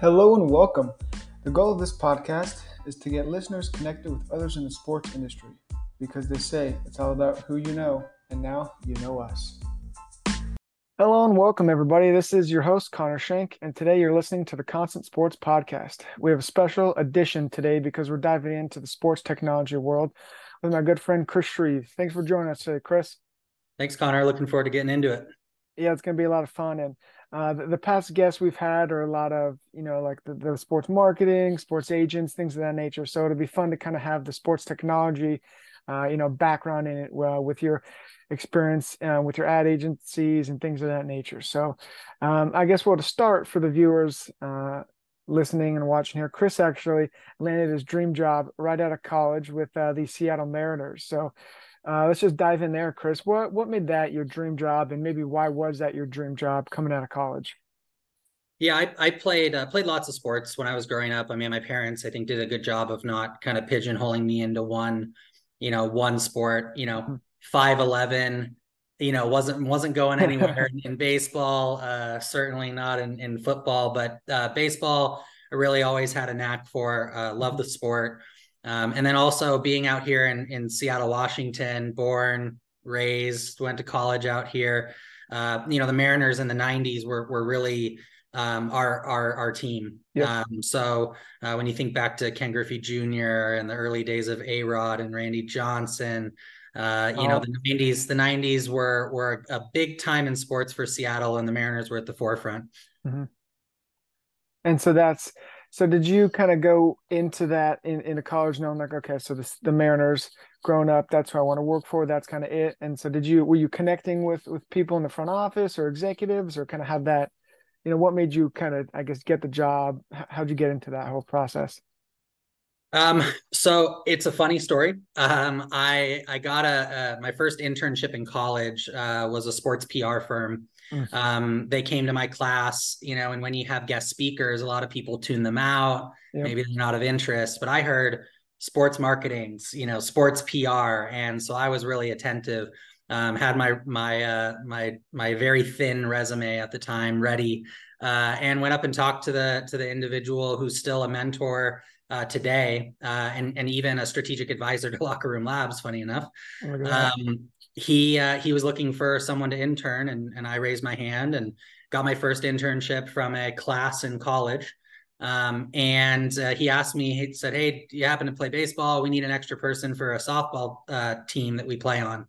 Hello and welcome. The goal of this podcast is to get listeners connected with others in the sports industry because they say it's all about who you know, and now you know us. Hello and welcome, everybody. This is your host, Connor Shank, and today you're listening to the Constant Sports Podcast. We have a special edition today because we're diving into the sports technology world with my good friend Chris Shreeve. Thanks for joining us today, Chris. Thanks, Connor. Looking forward to getting into it. Yeah, it's going to be a lot of fun. And uh, the, the, past guests we've had are a lot of you know like the, the sports marketing sports agents things of that nature. So it'll be fun to kind of have the sports technology uh, you know background in it with your experience uh, with your ad agencies and things of that nature. So um, i guess we'll to start for the viewers uh, listening and watching here chris actually landed his dream job right out of college with uh, the seattle mariners. So uh, let's just dive in there, Chris. What what made that your dream job, and maybe why was that your dream job coming out of college? Yeah, I, I played uh, played lots of sports when I was growing up. I mean, my parents I think did a good job of not kind of pigeonholing me into one, you know, one sport. You know, hmm. five eleven. You know, wasn't wasn't going anywhere in baseball. Uh, certainly not in in football, but uh, baseball. I really always had a knack for. Uh, love the sport. Um, and then also being out here in, in Seattle, Washington, born, raised, went to college out here. Uh, you know, the Mariners in the 90s were, were really um, our, our, our team. Yep. Um, so uh, when you think back to Ken Griffey Jr. and the early days of A Rod and Randy Johnson, uh, you oh. know, the 90s, the 90s were, were a big time in sports for Seattle and the Mariners were at the forefront. Mm-hmm. And so that's, so did you kind of go into that in, a college knowing like, okay, so this, the Mariners growing up, that's who I want to work for. That's kind of it. And so did you, were you connecting with, with people in the front office or executives or kind of have that, you know, what made you kind of, I guess, get the job? How'd you get into that whole process? Um, so it's a funny story. Um, I I got a, a my first internship in college uh, was a sports PR firm. Mm-hmm. Um, they came to my class, you know, and when you have guest speakers, a lot of people tune them out. Yep. Maybe they're not of interest, but I heard sports marketings, you know, sports PR, and so I was really attentive. Um, had my my uh, my my very thin resume at the time ready, uh, and went up and talked to the to the individual who's still a mentor uh, today, uh, and and even a strategic advisor to Locker Room Labs. Funny enough, oh um, he uh, he was looking for someone to intern, and and I raised my hand and got my first internship from a class in college. Um, and uh, he asked me, he said, "Hey, do you happen to play baseball? We need an extra person for a softball uh, team that we play on."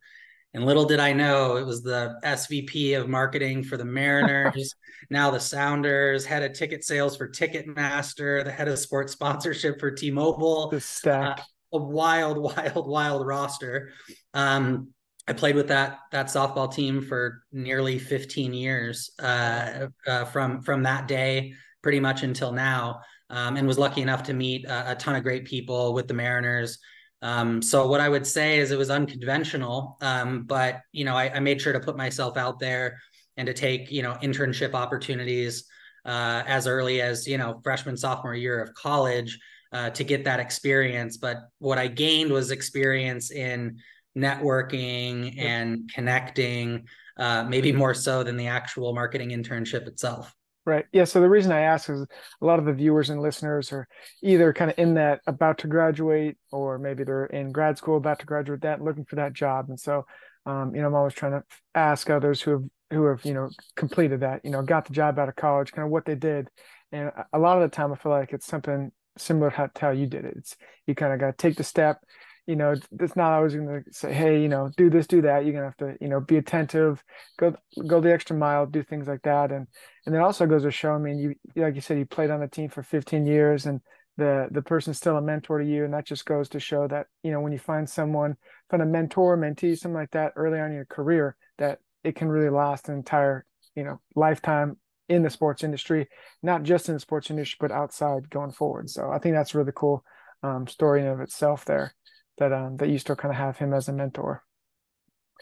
And little did I know it was the SVP of marketing for the Mariners, now the Sounders, head of ticket sales for Ticketmaster, the head of sports sponsorship for T-Mobile. The stack. Uh, a wild, wild, wild roster. Um, I played with that that softball team for nearly 15 years, uh, uh, from from that day pretty much until now, um, and was lucky enough to meet a, a ton of great people with the Mariners. Um, so what I would say is it was unconventional, um, but you know I, I, made sure to put myself out there and to take you know internship opportunities uh, as early as you know freshman sophomore year of college uh, to get that experience. But what I gained was experience in networking and connecting, uh, maybe more so than the actual marketing internship itself. Right. Yeah. So the reason I ask is a lot of the viewers and listeners are either kind of in that about to graduate, or maybe they're in grad school about to graduate that, looking for that job. And so, um, you know, I'm always trying to ask others who have who have you know completed that, you know, got the job out of college, kind of what they did. And a lot of the time, I feel like it's something similar to how you did it. It's you kind of got to take the step, you know it's not always going to say hey you know do this do that. You're going to have to you know be attentive go go the extra mile do things like that. And and then also goes to show i mean you like you said you played on the team for 15 years and the the person's still a mentor to you. And that just goes to show that you know when you find someone find a mentor mentee something like that early on in your career that it can really last an entire you know lifetime in the sports industry not just in the sports industry but outside going forward. So i think that's really cool um, story in of itself there that um that you still kind of have him as a mentor?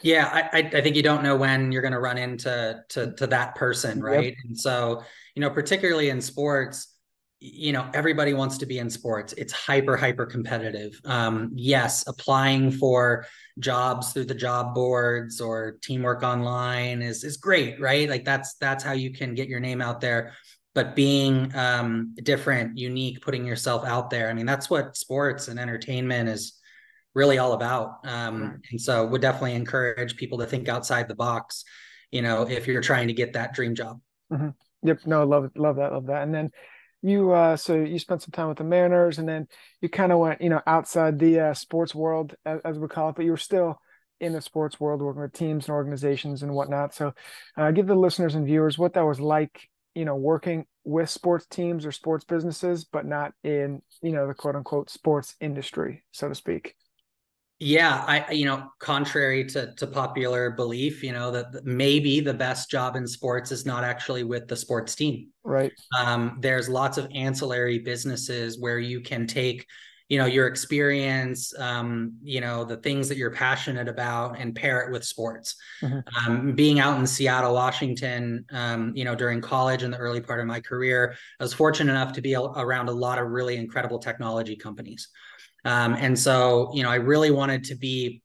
Yeah i i think you don't know when you're going to run into to to that person right? Yep. and so you know particularly in sports you know everybody wants to be in sports. It's hyper hyper competitive. Um yes applying for jobs through the job boards or teamwork online is is great right? Like that's that's how you can get your name out there. But being um, different, unique, putting yourself out there. I mean, that's what sports and entertainment is really all about. Um, right. And so, would definitely encourage people to think outside the box. You know, if you're trying to get that dream job. Mm-hmm. Yep. No, love love that, love that. And then you, uh, so you spent some time with the Mariners, and then you kind of went, you know, outside the uh, sports world, as, as we call it, but you were still in the sports world, working with teams and organizations and whatnot. So, uh, give the listeners and viewers what that was like, you know, working with sports teams or sports businesses, but not in, you know, the quote unquote sports industry, so to speak. Yeah, I you know, contrary to to popular belief, you know that maybe the best job in sports is not actually with the sports team. Right. Um, there's lots of ancillary businesses where you can take you know your experience um, you know the things that you're passionate about and pair it with sports mm-hmm. um, being out in seattle washington um, you know during college and the early part of my career i was fortunate enough to be a- around a lot of really incredible technology companies um, and so you know i really wanted to be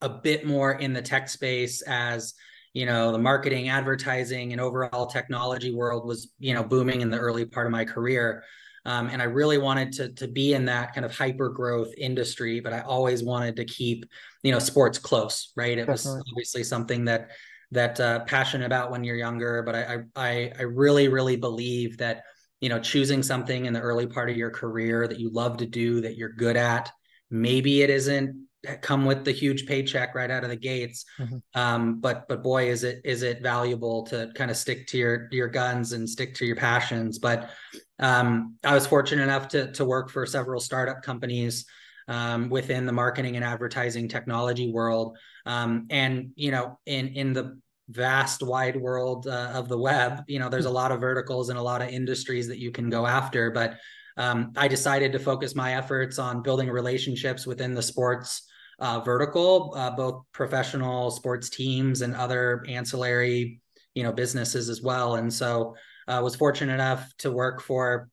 a bit more in the tech space as you know the marketing advertising and overall technology world was you know booming in the early part of my career um, and I really wanted to to be in that kind of hyper growth industry, but I always wanted to keep you know sports close, right? It Definitely. was obviously something that that uh, passionate about when you're younger, but I I I really really believe that you know choosing something in the early part of your career that you love to do that you're good at. Maybe it isn't come with the huge paycheck right out of the gates mm-hmm. um, but but boy is it is it valuable to kind of stick to your your guns and stick to your passions. But um, i was fortunate enough to to work for several startup companies um, within the marketing and advertising technology world. Um, and you know in in the vast wide world uh, of the web you know there's a lot of verticals and a lot of industries that you can go after but um, I decided to focus my efforts on building relationships within the sports uh, vertical, uh, both professional sports teams and other ancillary, you know, businesses as well. And so I uh, was fortunate enough to work for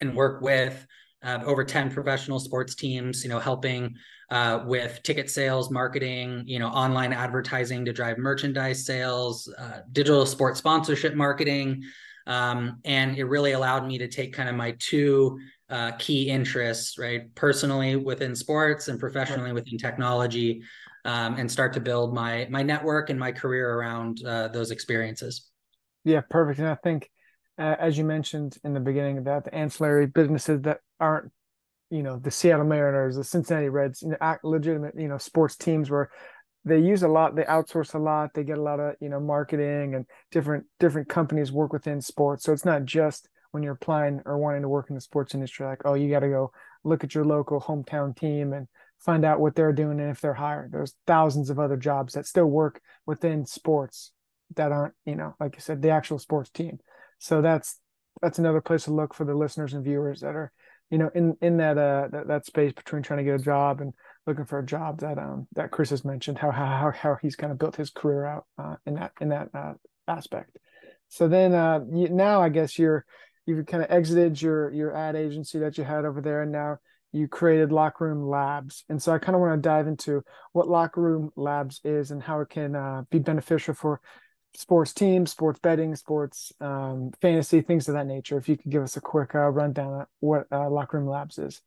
and work with uh, over 10 professional sports teams, you know, helping uh, with ticket sales, marketing, you know, online advertising to drive merchandise sales, uh, digital sports sponsorship marketing. Um, and it really allowed me to take kind of my two uh, key interests, right? Personally within sports and professionally within technology, um, and start to build my my network and my career around uh, those experiences. Yeah, perfect. And I think, uh, as you mentioned in the beginning, about the ancillary businesses that aren't, you know, the Seattle Mariners, the Cincinnati Reds, you know, legitimate, you know, sports teams where they use a lot, they outsource a lot, they get a lot of, you know, marketing and different different companies work within sports. So it's not just when you're applying or wanting to work in the sports industry like oh you got to go look at your local hometown team and find out what they're doing and if they're hiring there's thousands of other jobs that still work within sports that aren't you know like i said the actual sports team so that's that's another place to look for the listeners and viewers that are you know in in that uh that, that space between trying to get a job and looking for a job that um that chris has mentioned how how how he's kind of built his career out uh, in that in that uh, aspect. So then uh you, now i guess you're you've kind of exited your your ad agency that you had over there and now you created locker room labs. And so i kind of want to dive into what locker room labs is and how it can uh, be beneficial for sports teams sports betting sports um, fantasy things of that nature if you could give us a quick uh, rundown of what uh, locker room labs is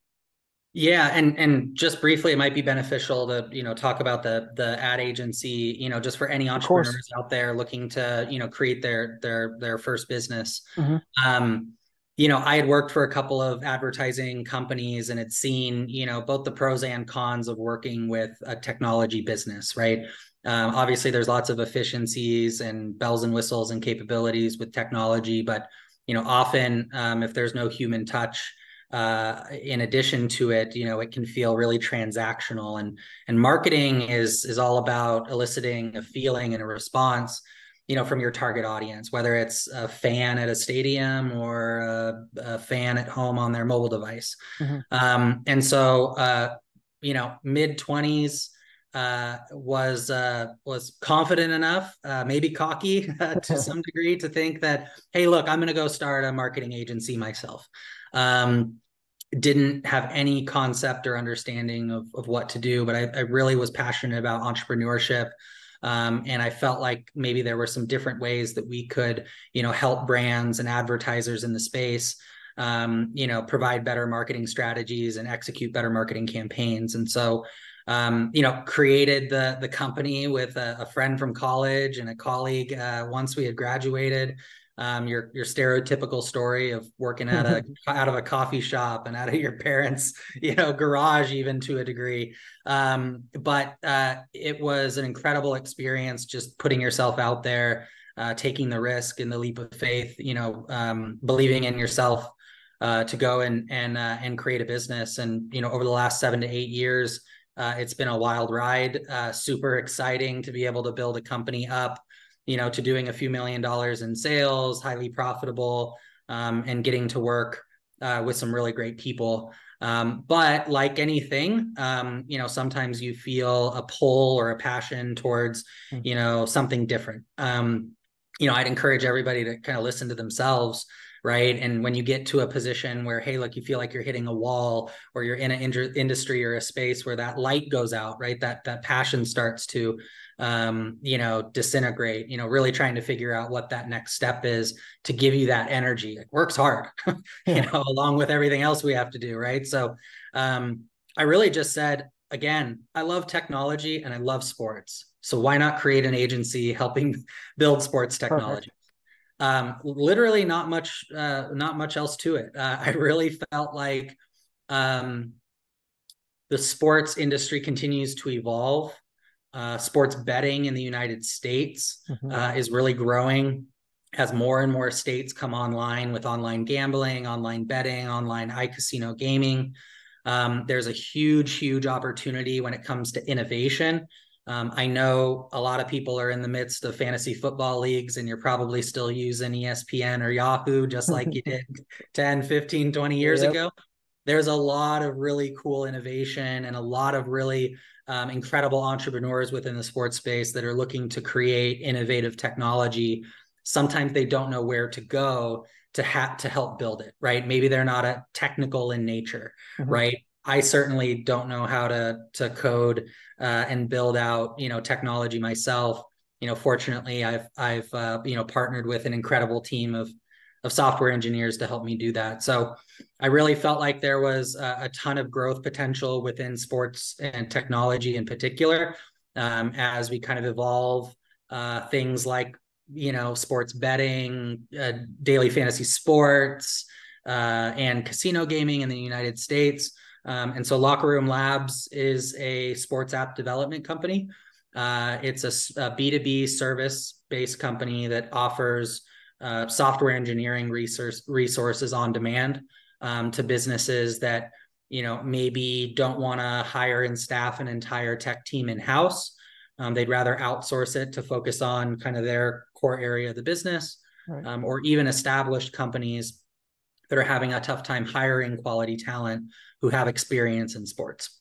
yeah, and and just briefly, it might be beneficial to you know talk about the the ad agency. You know, just for any entrepreneurs out there looking to you know create their their their first business. Mm-hmm. Um, you know, I had worked for a couple of advertising companies and had seen you know both the pros and cons of working with a technology business. Right. Um, obviously, there's lots of efficiencies and bells and whistles and capabilities with technology, but you know, often um, if there's no human touch uh, in addition to it, you know, it can feel really transactional and and marketing is is all about eliciting a feeling and a response, you know, from your target audience, whether it's a fan at a stadium or a, a fan at home on their mobile device. Mm-hmm. Um, and so, uh, you know, mid twenties uh, was uh, was confident enough, uh, maybe cocky to some degree, to think that, hey, look, I'm going to go start a marketing agency myself um, didn't have any concept or understanding of, of what to do, but I, I really was passionate about entrepreneurship. Um, and I felt like maybe there were some different ways that we could, you know, help brands and advertisers in the space, um, you know, provide better marketing strategies and execute better marketing campaigns. And so, um, you know, created the the company with a, a, friend from college and a colleague uh, once we had graduated. Um, your your stereotypical story of working at a out of a coffee shop and out of your parents you know garage even to a degree. Um, but uh, it was an incredible experience just putting yourself out there uh, taking the risk and the leap of faith you know um, believing in yourself uh, to go and and uh, and create a business. And you know over the last seven to eight years uh, it's been a wild ride uh, super exciting to be able to build a company up you know, to doing a few million dollars in sales, highly profitable, um, and getting to work uh, with some really great people. Um, but like anything, um, you know, sometimes you feel a pull or a passion towards, hmm. you know, something different. Um, you know, I'd encourage everybody to kind of listen to themselves right and when you get to a position where hey look you feel like you're hitting a wall or you're in an in- industry or a space where that light goes out right that that passion starts to um, you know, disintegrate, you know, really trying to figure out what that next step is to give you that energy. It works hard, you know, along with everything else we have to do. Right. So um, I really just said, again, I love technology and I love sports. So why not create an agency helping build sports technology? Um, literally not much, uh, not much else to it. Uh, I really felt like um, the sports industry continues to evolve uh, sports betting in the United States mm-hmm. uh, is really growing as more and more states come online with online gambling, online betting, online iCasino gaming. Um, there's a huge, huge opportunity when it comes to innovation. Um, I know a lot of people are in the midst of fantasy football leagues, and you're probably still using ESPN or Yahoo, just like you did 10, 15, 20 years yep. ago. There's a lot of really cool innovation and a lot of really um, incredible entrepreneurs within the sports space that are looking to create innovative technology. Sometimes they don't know where to go to have to help build it, right? Maybe they're not a technical in nature, mm-hmm. right? I certainly don't know how to to code uh, and build out, you know, technology myself. You know, fortunately, I've I've uh, you know partnered with an incredible team of of software engineers to help me do that. So I really felt like there was a, a ton of growth potential within sports and technology in particular um, as we kind of evolve uh, things like you know sports betting, uh, daily fantasy sports, uh, and casino gaming in the United States. Um, and so Locker Room Labs is a sports app development company. Uh, it's a a B2B service based company that offers uh, software engineering resource resources on demand um, to businesses that you know maybe don't want to hire and staff an entire tech team in house. Um, they'd rather outsource it to focus on kind of their core area of the business, right. um, or even established companies that are having a tough time hiring quality talent who have experience in sports.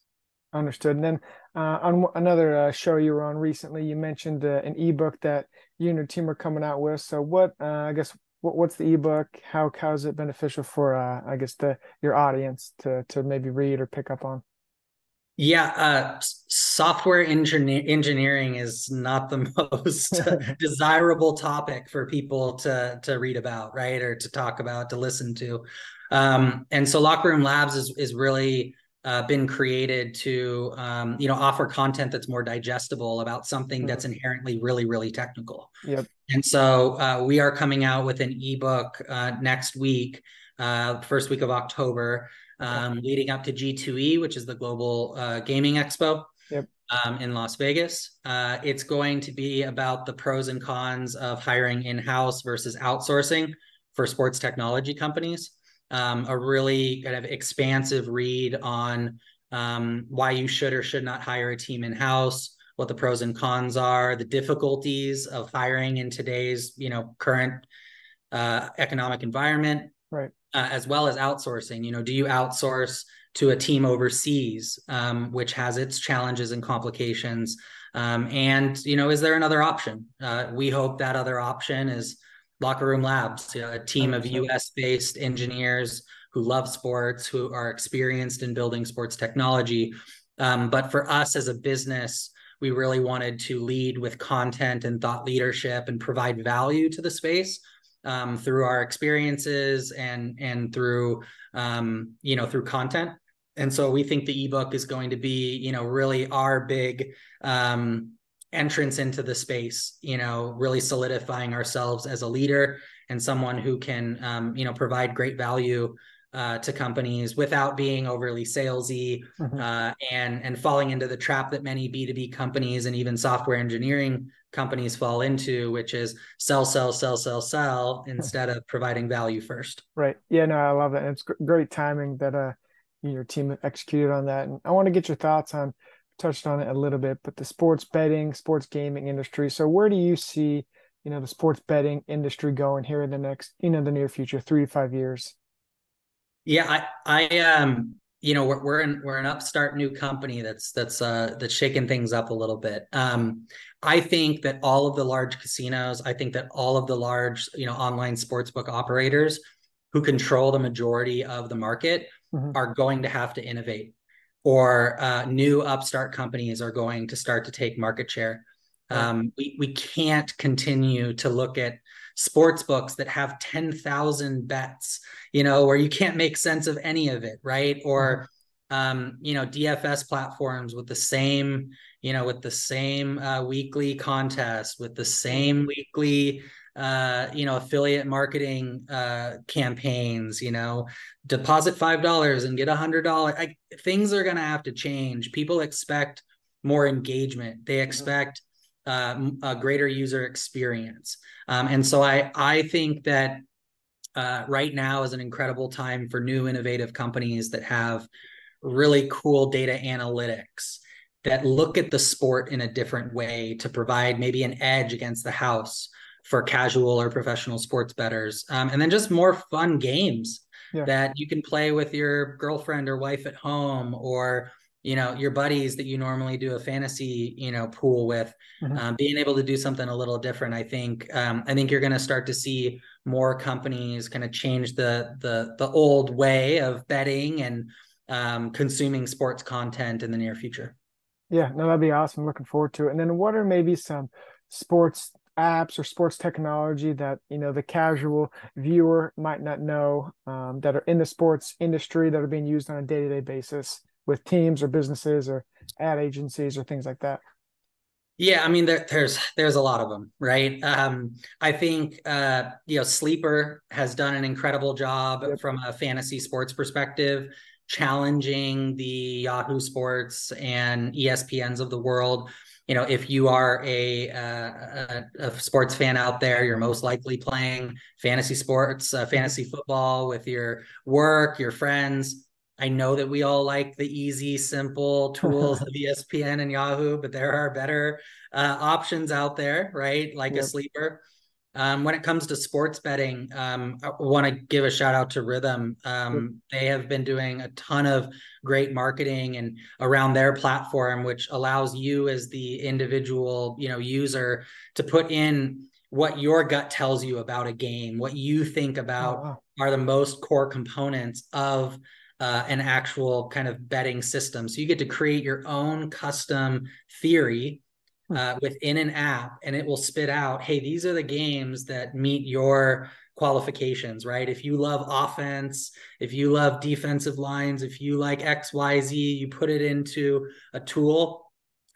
Understood. And then uh, on another uh, show you were on recently, you mentioned uh, an ebook that you and your team are coming out with. So, what uh, I guess what, what's the ebook? How how is it beneficial for uh, I guess the your audience to to maybe read or pick up on? Yeah, uh, software engineer- engineering is not the most desirable topic for people to to read about, right, or to talk about, to listen to. Um, and so, Locker Room Labs is is really uh, been created to um, you know offer content that's more digestible about something mm-hmm. that's inherently really really technical yep and so uh, we are coming out with an ebook uh, next week uh, first week of october um, leading up to g2e which is the global uh, gaming expo yep. um, in las vegas uh, it's going to be about the pros and cons of hiring in-house versus outsourcing for sports technology companies um, a really kind of expansive read on um, why you should or should not hire a team in house, what the pros and cons are, the difficulties of hiring in today's you know current uh, economic environment, right? Uh, as well as outsourcing. You know, do you outsource to a team overseas, um, which has its challenges and complications? Um, and you know, is there another option? Uh, we hope that other option is Locker Room Labs, a team of US based engineers who love sports, who are experienced in building sports technology. Um, but for us as a business, we really wanted to lead with content and thought leadership and provide value to the space um, through our experiences and and through um, you know through content and so we think the ebook is going to be you know really our big um, entrance into the space you know really solidifying ourselves as a leader and someone who can um, you know provide great value uh, to companies without being overly salesy mm-hmm. uh, and and falling into the trap that many B2B companies and even software engineering companies fall into, which is sell, sell, sell, sell, sell instead of providing value first. Right. Yeah. No, I love that. And it's great timing that uh your team executed on that. And I want to get your thoughts on touched on it a little bit, but the sports betting, sports gaming industry. So where do you see, you know, the sports betting industry going here in the next, you know, the near future, three to five years? Yeah, I, I, um, you know, we're we're an we're an upstart new company that's that's uh that's shaking things up a little bit. Um, I think that all of the large casinos, I think that all of the large, you know, online sportsbook operators who control the majority of the market mm-hmm. are going to have to innovate, or uh, new upstart companies are going to start to take market share. Um, we we can't continue to look at sports books that have 10,000 bets, you know, where you can't make sense of any of it, right? Or, mm-hmm. um, you know, DFS platforms with the same, you know, with the same uh, weekly contest, with the same weekly, uh, you know, affiliate marketing uh, campaigns, you know, deposit $5 and get a hundred dollars. Things are going to have to change. People expect more engagement. They mm-hmm. expect uh, a greater user experience. Um, and so I I think that uh, right now is an incredible time for new innovative companies that have really cool data analytics that look at the sport in a different way to provide maybe an edge against the house for casual or professional sports bettors um, and then just more fun games yeah. that you can play with your girlfriend or wife at home or you know your buddies that you normally do a fantasy you know pool with mm-hmm. um, being able to do something a little different i think um, i think you're going to start to see more companies kind of change the the the old way of betting and um, consuming sports content in the near future. Yeah no that'd be awesome. Looking forward to it. And then what are maybe some sports apps or sports technology that you know the casual viewer might not know um, that are in the sports industry that are being used on a day-to-day basis with teams or businesses or ad agencies or things like that? Yeah, I mean there, there's there's a lot of them, right? Um, I think uh, you know Sleeper has done an incredible job yep. from a fantasy sports perspective, challenging the Yahoo Sports and ESPNs of the world. You know, if you are a, a, a sports fan out there, you're most likely playing fantasy sports, uh, fantasy football with your work, your friends I know that we all like the easy, simple tools of ESPN and Yahoo, but there are better uh, options out there, right? Like yep. a sleeper. Um, when it comes to sports betting, um, I want to give a shout out to Rithmm. Um, yep. They have been doing a ton of great marketing and around their platform, which allows you as the individual, you know, user to put in what your gut tells you about a game, what you think about oh, wow. are the most core components of uh, an actual kind of betting system. So you get to create your own custom theory hmm. uh, within an app, and it will spit out, hey, these are the games that meet your qualifications, right? If you love offense, if you love defensive lines, if you like XYZ, you put it into a tool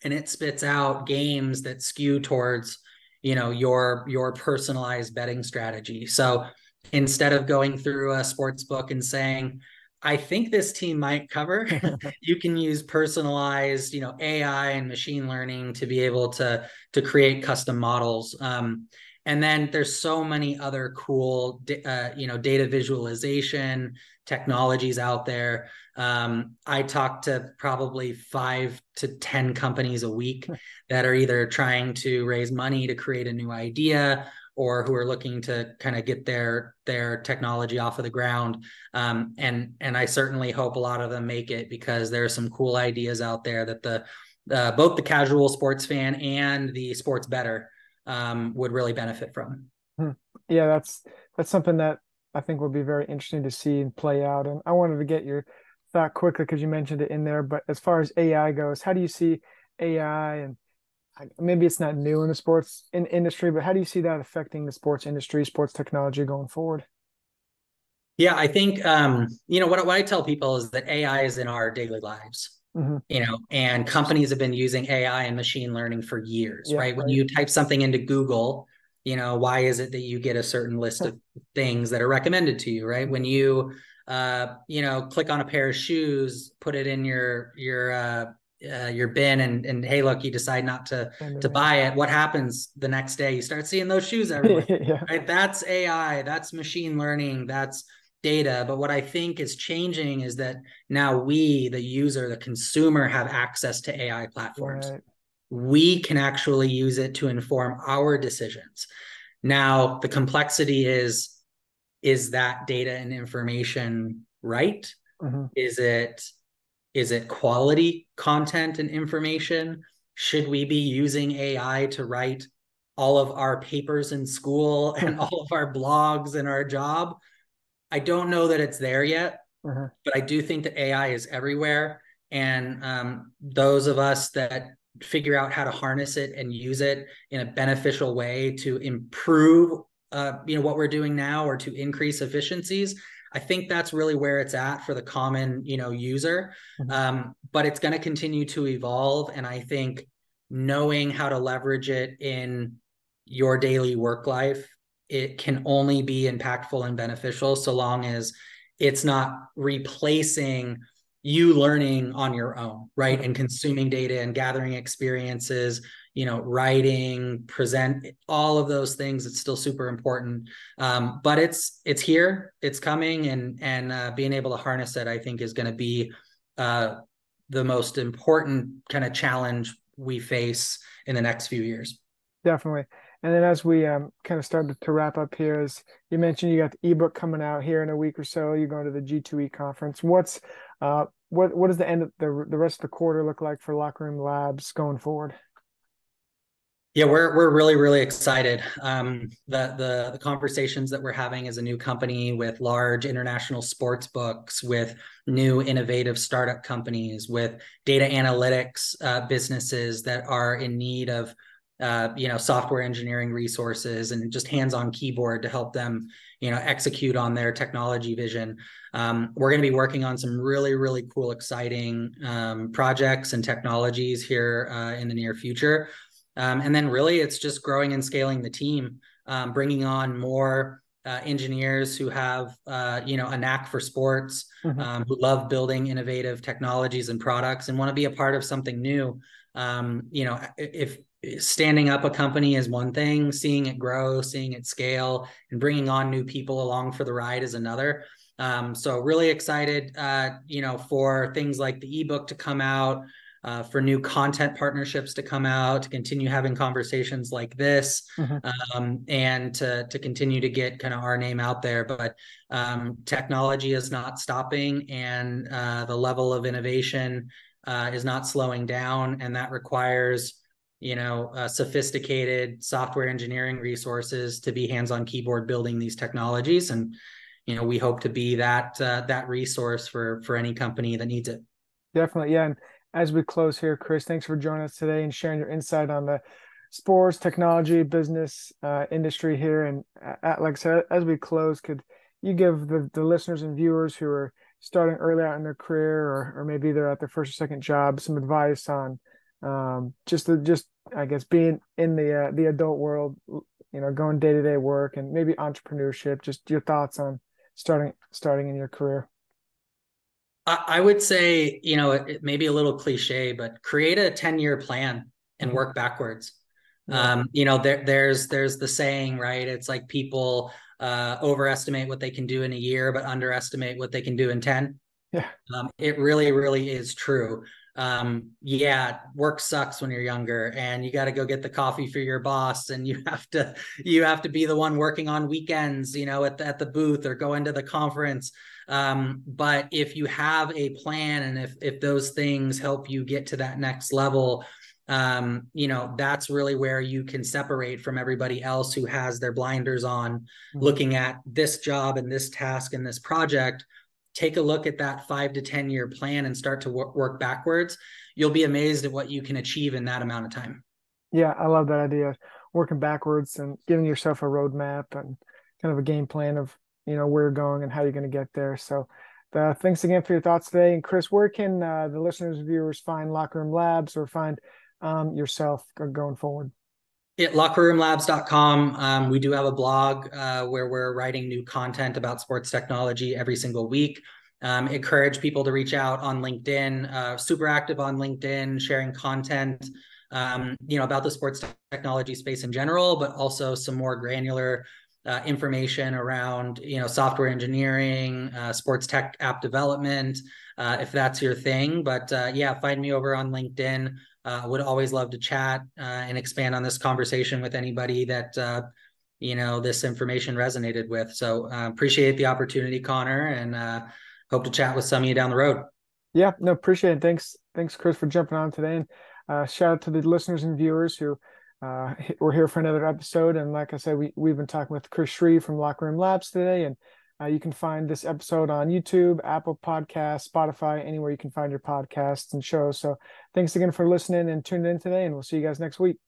and it spits out games that skew towards you know your your personalized betting strategy so instead of going through a sports book and saying I think this team might cover. you can use personalized, you know, AI and machine learning to be able to to create custom models. Um, and then there's so many other cool, uh, you know, data visualization technologies out there. Um, I talk to probably five to ten companies a week that are either trying to raise money to create a new idea or who are looking to kind of get their their technology off of the ground. Um, and and i certainly hope a lot of them make it because there are some cool ideas out there that the uh, both the casual sports fan and the sports bettor um, would really benefit from. Hmm. yeah that's that's something that i think will be very interesting to see and play out. And i wanted to get your thought quickly because you mentioned it in there but as far as ai goes how do you see ai and maybe it's not new in the sports in industry, but how do you see that affecting the sports industry, sports technology going forward? Yeah, I think um, you know what, what I tell people is that AI is in our daily lives. Mm-hmm. You know, and companies have been using AI and machine learning for years, yeah, right? When right. you type something into Google, you know, why is it that you get a certain list of things that are recommended to you, right? When you uh, you know, click on a pair of shoes, put it in your your uh, uh, your bin and and hey look you decide not to to buy it. What happens the next day? You start seeing those shoes everywhere yeah. right? That's ai that's machine learning that's data. But what i think is changing is that now we the user the consumer have access to ai platforms. Right. we can actually use it to inform our decisions. Now the complexity is is that data and information right? Mm-hmm. is it is it quality content and information? Should we be using AI to write all of our papers in school and all of our blogs and our job? I don't know that it's there yet, uh-huh. but I do think that AI is everywhere. And um, those of us that figure out how to harness it and use it in a beneficial way to improve uh, you know what we're doing now or to increase efficiencies I think that's really where it's at for the common, you know, user. Mm-hmm. Um, but it's going to continue to evolve, and I think knowing how to leverage it in your daily work life, it can only be impactful and beneficial so long as it's not replacing you learning on your own, right? And consuming data and gathering experiences you know writing present all of those things it's still super important. Um, but it's it's here it's coming and and uh, being able to harness it i think is going to be uh, the most important kind of challenge we face in the next few years. Definitely. And then as we um, kind of started to wrap up here as you mentioned you got the ebook coming out here in a week or so. You're going to the g2e conference. What's uh, what what does the end of the, the rest of the quarter look like for locker room labs going forward yeah, we're we're really really excited. Um, the the the conversations that we're having as a new company with large international sports books, with new innovative startup companies, with data analytics uh, businesses that are in need of uh, you know software engineering resources and just hands-on keyboard to help them you know execute on their technology vision. Um, we're going to be working on some really really cool, exciting um, projects and technologies here uh, in the near future. Um, and then really it's just growing and scaling the team, um, bringing on more uh, engineers who have, uh, you know, a knack for sports, mm-hmm. um, who love building innovative technologies and products and want to be a part of something new. Um, you know, if standing up a company is one thing, seeing it grow, seeing it scale, and bringing on new people along for the ride is another. Um, so really excited, uh, you know, for things like the ebook to come out, uh, for new content partnerships to come out, to continue having conversations like this, mm-hmm. um, and to to continue to get kind of our name out there. But um, technology is not stopping, and uh, the level of innovation uh, is not slowing down, and that requires you know uh, sophisticated software engineering resources to be hands on keyboard building these technologies and you know we hope to be that uh, that resource for for any company that needs it definitely yeah and as we close here, Chris, thanks for joining us today and sharing your insight on the sports, technology, business uh, industry here. And uh, like I said, as we close, could you give the, the listeners and viewers who are starting early out in their career or, or maybe they're at their first or second job some advice on um, just the, just I guess being in the uh, the adult world, you know, going day to day work and maybe entrepreneurship. Just your thoughts on starting starting in your career. I would say, you know, it, it may be a little cliche, but create a 10 year plan and mm-hmm. work backwards. Yeah. Um, you know, there, there's there's the saying, right? It's like people uh, overestimate what they can do in a year, but underestimate what they can do in 10. Yeah. Um, it really, really is true. Um, yeah, work sucks when you're younger and you got to go get the coffee for your boss and you have to, you have to be the one working on weekends, you know, at the, at the booth or go into the conference. Um, but if you have a plan and if if those things help you get to that next level, um, you know, that's really where you can separate from everybody else who has their blinders on mm-hmm. looking at this job and this task and this project. Take a look at that five to 10 year plan and start to work, work backwards. You'll be amazed at what you can achieve in that amount of time. Yeah, I love that idea. Working backwards and giving yourself a roadmap and kind of a game plan of you know where you're going and how you're going to get there. So, uh, thanks again for your thoughts today. And Chris, where can uh, the listeners, viewers find Locker Room Labs or find um, yourself going forward? At lockerroomlabs.com, um, we do have a blog uh, where we're writing new content about sports technology every single week. Um, encourage people to reach out on LinkedIn. Uh, super active on LinkedIn, sharing content, um, you know, about the sports technology space in general, but also some more granular uh, information around, you know, software engineering, uh, sports tech app development, uh, if that's your thing. But uh, yeah, find me over on LinkedIn. Uh, would always love to chat and expand on this conversation with anybody that you know this information resonated with. So appreciate the opportunity, Connor, and hope to chat with some of you down the road. Yeah, no, appreciate it. Thanks, thanks, Chris, for jumping on today. And uh, shout out to the listeners and viewers who uh, were here for another episode. And like I said, we we've been talking with Chris Shreeve from Locker Room Labs today, and uh, you can find this episode on YouTube, Apple Podcasts, Spotify, anywhere you can find your podcasts and shows. So thanks again for listening and tuning in today, and we'll see you guys next week.